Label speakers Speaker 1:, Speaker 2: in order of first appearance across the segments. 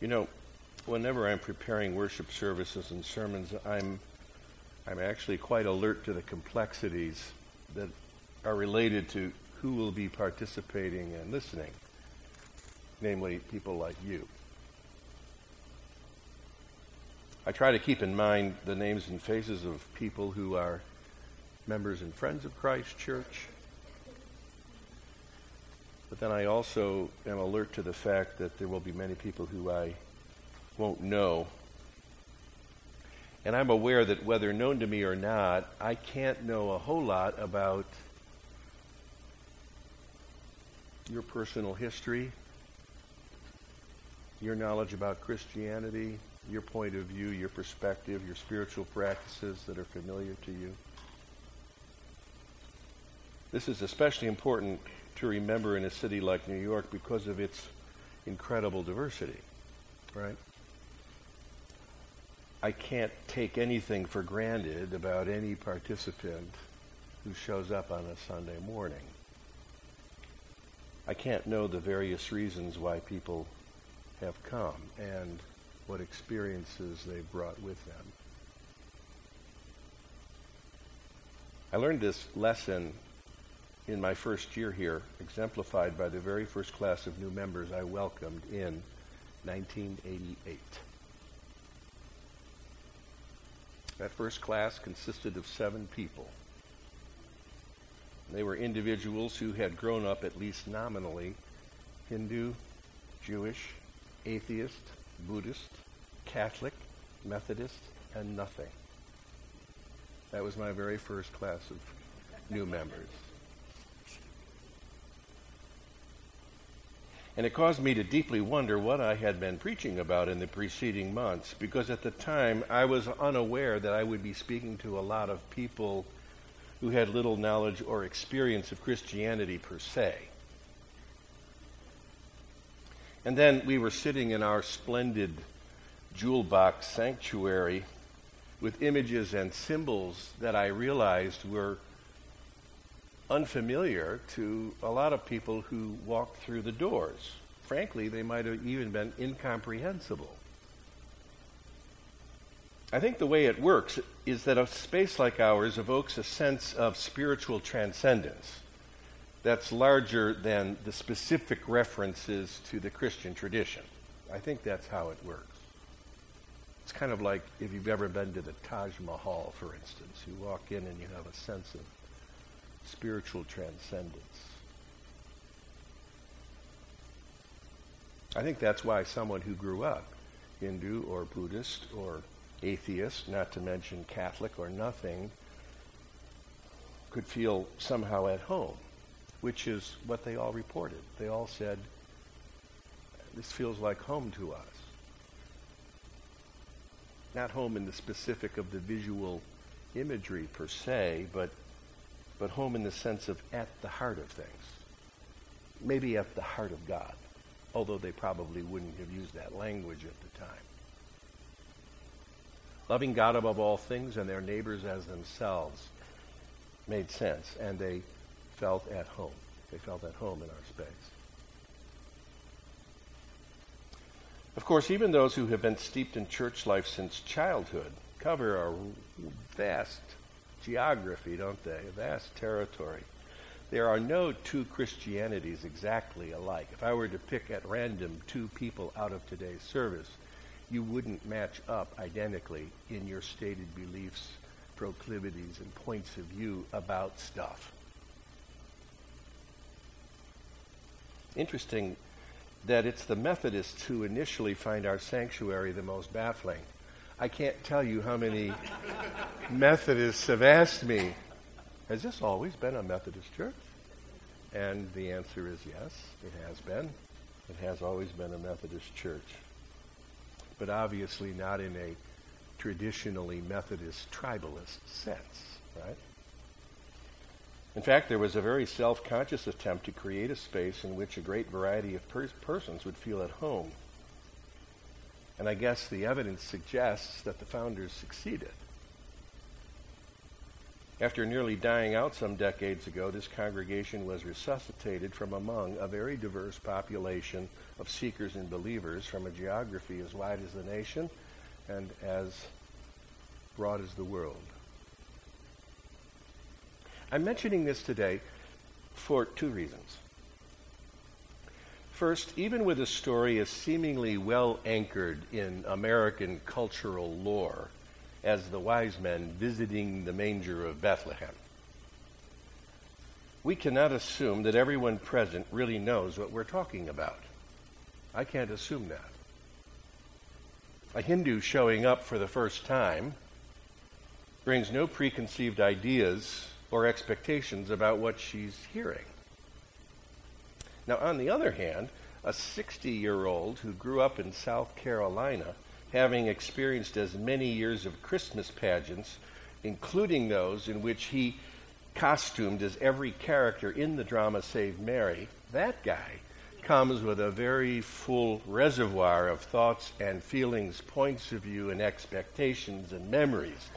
Speaker 1: You know, whenever I'm preparing worship services and sermons, I'm I'm actually quite alert to the complexities that are related to who will be participating and listening, namely people like you. I try to keep in mind the names and faces of people who are members and friends of Christ Church. But then I also am alert to the fact that there will be many people who I won't know. And I'm aware that whether known to me or not, I can't know a whole lot about your personal history, your knowledge about Christianity, your point of view, your perspective, your spiritual practices that are familiar to you. This is especially important to remember in a city like New York because of its incredible diversity, right? I can't take anything for granted about any participant who shows up on a Sunday morning. I can't know the various reasons why people have come and what experiences they've brought with them. I learned this lesson in my first year here, exemplified by the very first class of new members I welcomed in 1988. That first class consisted of seven people. They were individuals who had grown up, at least nominally, Hindu, Jewish, atheist, Buddhist, Catholic, Methodist, and nothing. That was my very first class of new members. And it caused me to deeply wonder what I had been preaching about in the preceding months, because at the time I was unaware that I would be speaking to a lot of people who had little knowledge or experience of Christianity per se. And then we were sitting in our splendid jewel box sanctuary with images and symbols that I realized were unfamiliar to a lot of people who walked through the doors. Frankly, they might have even been incomprehensible. I think the way it works is that a space like ours evokes a sense of spiritual transcendence that's larger than the specific references to the Christian tradition. I think that's how it works. It's kind of like if you've ever been to the Taj Mahal, for instance. You walk in and you have a sense of spiritual transcendence. I think that's why someone who grew up Hindu or Buddhist or atheist, not to mention Catholic or nothing, could feel somehow at home, which is what they all reported. They all said, This feels like home to us. Not home in the specific of the visual imagery per se, but but home in the sense of at the heart of things. Maybe at the heart of God, although they probably wouldn't have used that language at the time. Loving God above all things and their neighbors as themselves made sense, and they felt at home. They felt at home in our space. Of course, even those who have been steeped in church life since childhood cover a vast geography, don't they? A vast territory. There are no two Christianities exactly alike. If I were to pick at random two people out of today's service, you wouldn't match up identically in your stated beliefs, proclivities, and points of view about stuff. Interesting that it's the Methodists who initially find our sanctuary the most baffling. I can't tell you how many Methodists have asked me, Has this always been a Methodist church? And the answer is yes, it has been. It has always been a Methodist church. But obviously not in a traditionally Methodist tribalist sense, right? In fact, there was a very self conscious attempt to create a space in which a great variety of per- persons would feel at home and I guess the evidence suggests that the founders succeeded. After nearly dying out some decades ago, this congregation was resuscitated from among a very diverse population of seekers and believers from a geography as wide as the nation and as broad as the world. I'm mentioning this today for two reasons. First, even with a story as seemingly well anchored in American cultural lore as the wise men visiting the manger of Bethlehem, we cannot assume that everyone present really knows what we're talking about. I can't assume that. A Hindu showing up for the first time brings no preconceived ideas or expectations about what she's hearing. Now, on the other hand, a 60 year old who grew up in South Carolina, having experienced as many years of Christmas pageants, including those in which he costumed as every character in the drama save Mary, that guy comes with a very full reservoir of thoughts and feelings, points of view, and expectations and memories.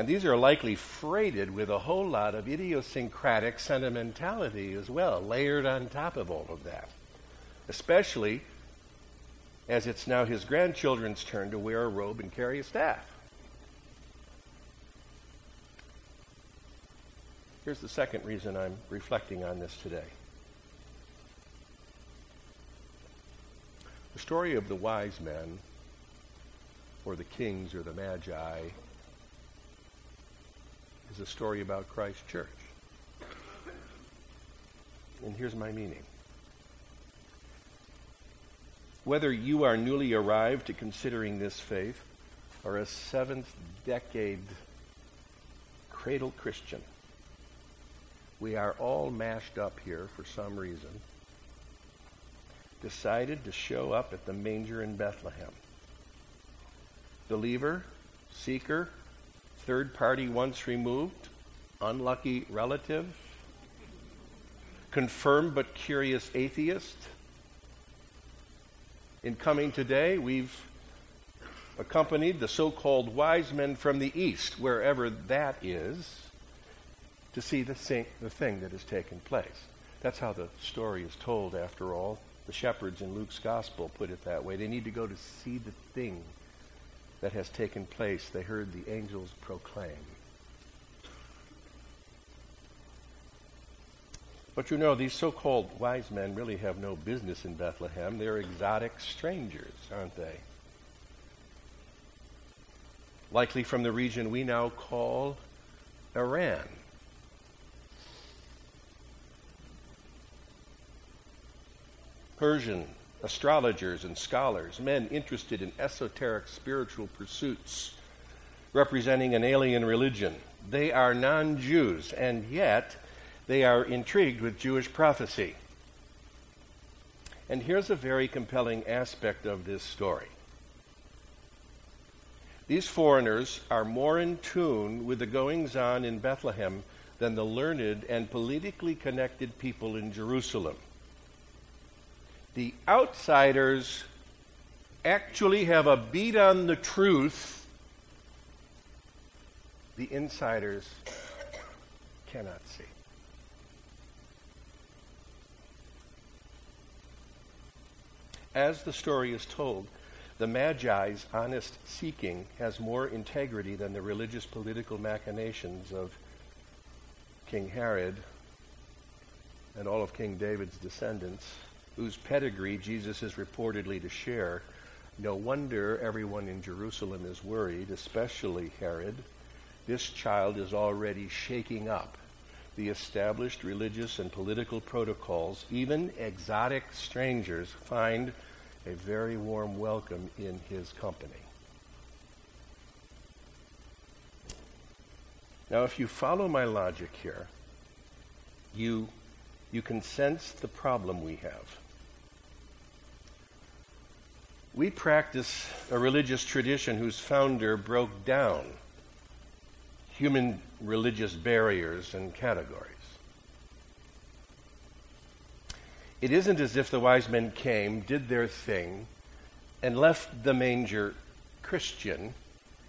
Speaker 1: And these are likely freighted with a whole lot of idiosyncratic sentimentality as well, layered on top of all of that. Especially as it's now his grandchildren's turn to wear a robe and carry a staff. Here's the second reason I'm reflecting on this today. The story of the wise men, or the kings, or the magi, is a story about Christ Church. And here's my meaning. Whether you are newly arrived to considering this faith or a seventh decade cradle Christian, we are all mashed up here for some reason, decided to show up at the manger in Bethlehem. Believer, seeker, third party once removed, unlucky relative, confirmed but curious atheist. In coming today, we've accompanied the so called wise men from the east, wherever that is, to see the, thing, the thing that has taken place. That's how the story is told, after all. The shepherds in Luke's gospel put it that way. They need to go to see the thing that has taken place, they heard the angels proclaim. But you know, these so called wise men really have no business in Bethlehem. They're exotic strangers, aren't they? Likely from the region we now call Iran. Persian astrologers and scholars, men interested in esoteric spiritual pursuits, representing an alien religion. They are non Jews, and yet they are intrigued with Jewish prophecy. And here's a very compelling aspect of this story. These foreigners are more in tune with the goings on in Bethlehem than the learned and politically connected people in Jerusalem the outsiders actually have a beat on the truth, the insiders cannot see. As the story is told, the Magi's honest seeking has more integrity than the religious political machinations of King Herod and all of King David's descendants whose pedigree Jesus is reportedly to share, no wonder everyone in Jerusalem is worried, especially Herod. This child is already shaking up the established religious and political protocols. Even exotic strangers find a very warm welcome in his company. Now, if you follow my logic here, you you can sense the problem we have. We practice a religious tradition whose founder broke down human religious barriers and categories. It isn't as if the wise men came, did their thing, and left the manger Christian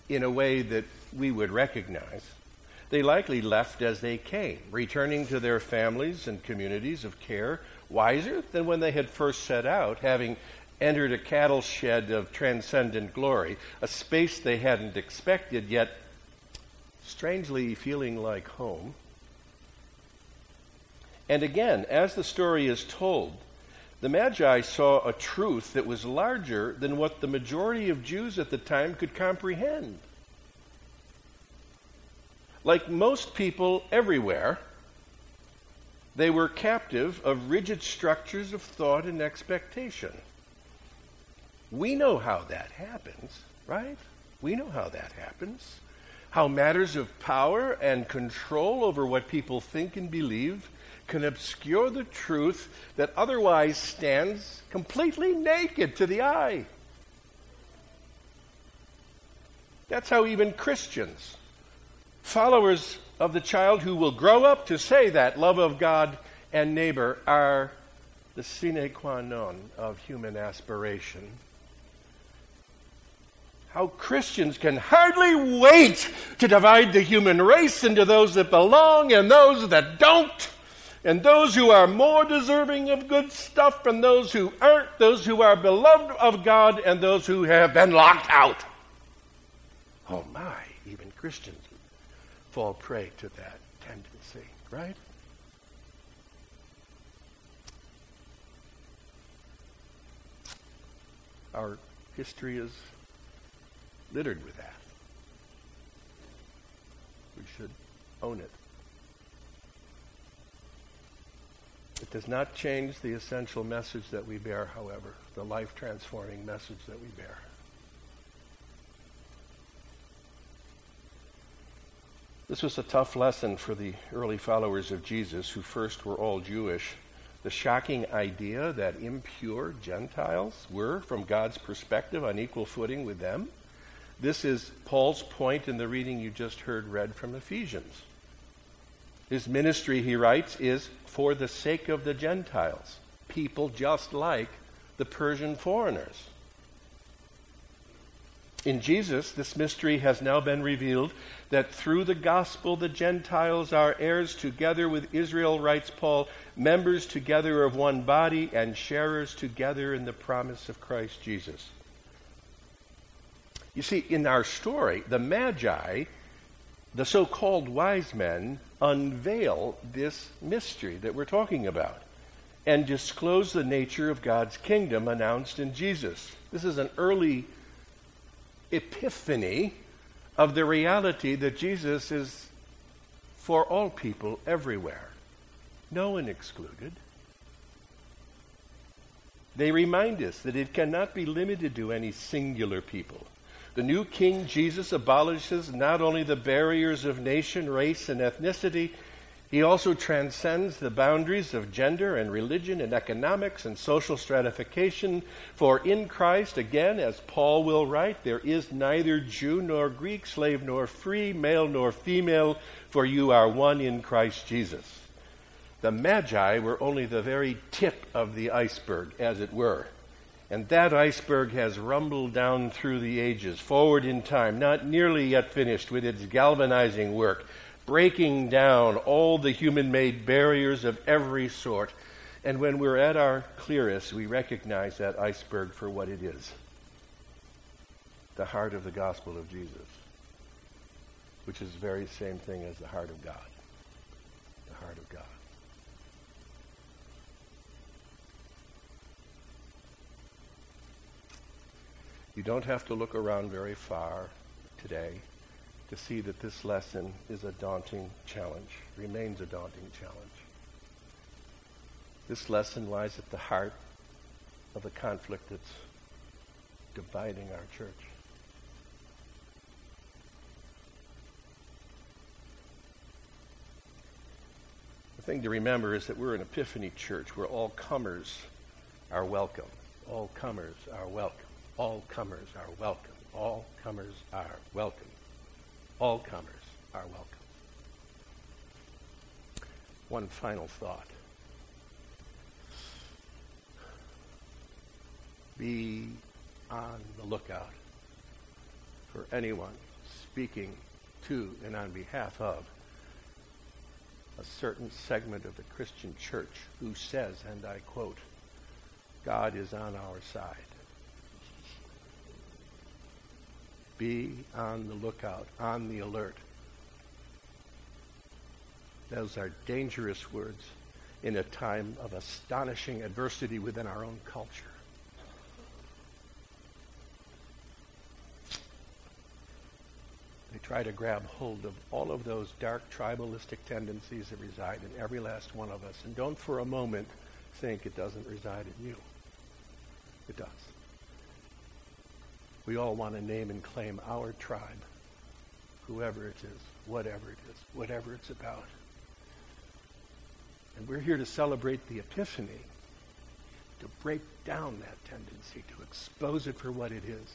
Speaker 1: in a way that we would recognize. they likely left as they came, returning to their families and communities of care wiser than when they had first set out, having entered a cattle shed of transcendent glory, a space they hadn't expected, yet strangely feeling like home. And again, as the story is told, the Magi saw a truth that was larger than what the majority of Jews at the time could comprehend. Like most people everywhere, they were captive of rigid structures of thought and expectation. We know how that happens, right? We know how that happens. How matters of power and control over what people think and believe can obscure the truth that otherwise stands completely naked to the eye. That's how even Christians Followers of the child who will grow up to say that love of God and neighbor are the sine qua non of human aspiration. How Christians can hardly wait to divide the human race into those that belong and those that don't, and those who are more deserving of good stuff and those who aren't, those who are beloved of God and those who have been locked out. Oh my, even Christians fall prey to that tendency, right? Our history is littered with that. We should own it. It does not change the essential message that we bear, however, the life transforming message that we bear. This was a tough lesson for the early followers of Jesus, who first were all Jewish. The shocking idea that impure Gentiles were, from God's perspective, on equal footing with them. This is Paul's point in the reading you just heard read from Ephesians. His ministry, he writes, is for the sake of the Gentiles, people just like the Persian foreigners. In Jesus, this mystery has now been revealed that through the gospel the Gentiles are heirs together with Israel, writes Paul, members together of one body and sharers together in the promise of Christ Jesus. You see, in our story, the Magi, the so called wise men, unveil this mystery that we're talking about and disclose the nature of God's kingdom announced in Jesus. This is an early epiphany of the reality that Jesus is for all people everywhere, no one excluded. They remind us that it cannot be limited to any singular people. The new King Jesus abolishes not only the barriers of nation, race, and ethnicity, he also transcends the boundaries of gender and religion and economics and social stratification. For in Christ, again, as Paul will write, there is neither Jew nor Greek, slave nor free, male nor female, for you are one in Christ Jesus. The Magi were only the very tip of the iceberg, as it were. And that iceberg has rumbled down through the ages, forward in time, not nearly yet finished with its galvanizing work breaking down all the human made barriers of every sort. And when we're at our clearest, we recognize that iceberg for what it is the heart of the gospel of Jesus, which is the very same thing as the heart of God. The heart of God. You don't have to look around very far today to see that this lesson is a daunting challenge, remains a daunting challenge. This lesson lies at the heart of the conflict that's dividing our church. The thing to remember is that we're an Epiphany church where all comers are welcome. All comers are welcome. All comers are welcome. All comers are welcome. All comers are welcome. One final thought. Be on the lookout for anyone speaking to and on behalf of a certain segment of the Christian church who says, and I quote, God is on our side. Be on the lookout, on the alert. Those are dangerous words in a time of astonishing adversity within our own culture. They try to grab hold of all of those dark tribalistic tendencies that reside in every last one of us. And don't for a moment think it doesn't reside in you. It does. We all want to name and claim our tribe, whoever it is, whatever it is, whatever it's about. And we're here to celebrate the Epiphany, to break down that tendency, to expose it for what it is,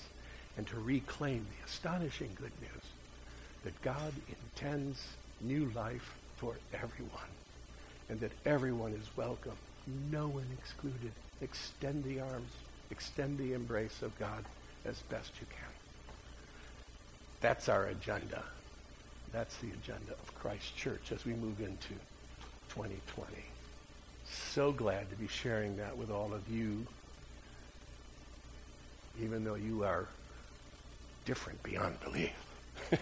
Speaker 1: and to reclaim the astonishing good news that God intends new life for everyone, and that everyone is welcome, no one excluded. Extend the arms, extend the embrace of God as best you can. That's our agenda. That's the agenda of Christ Church as we move into 2020. So glad to be sharing that with all of you, even though you are different beyond belief.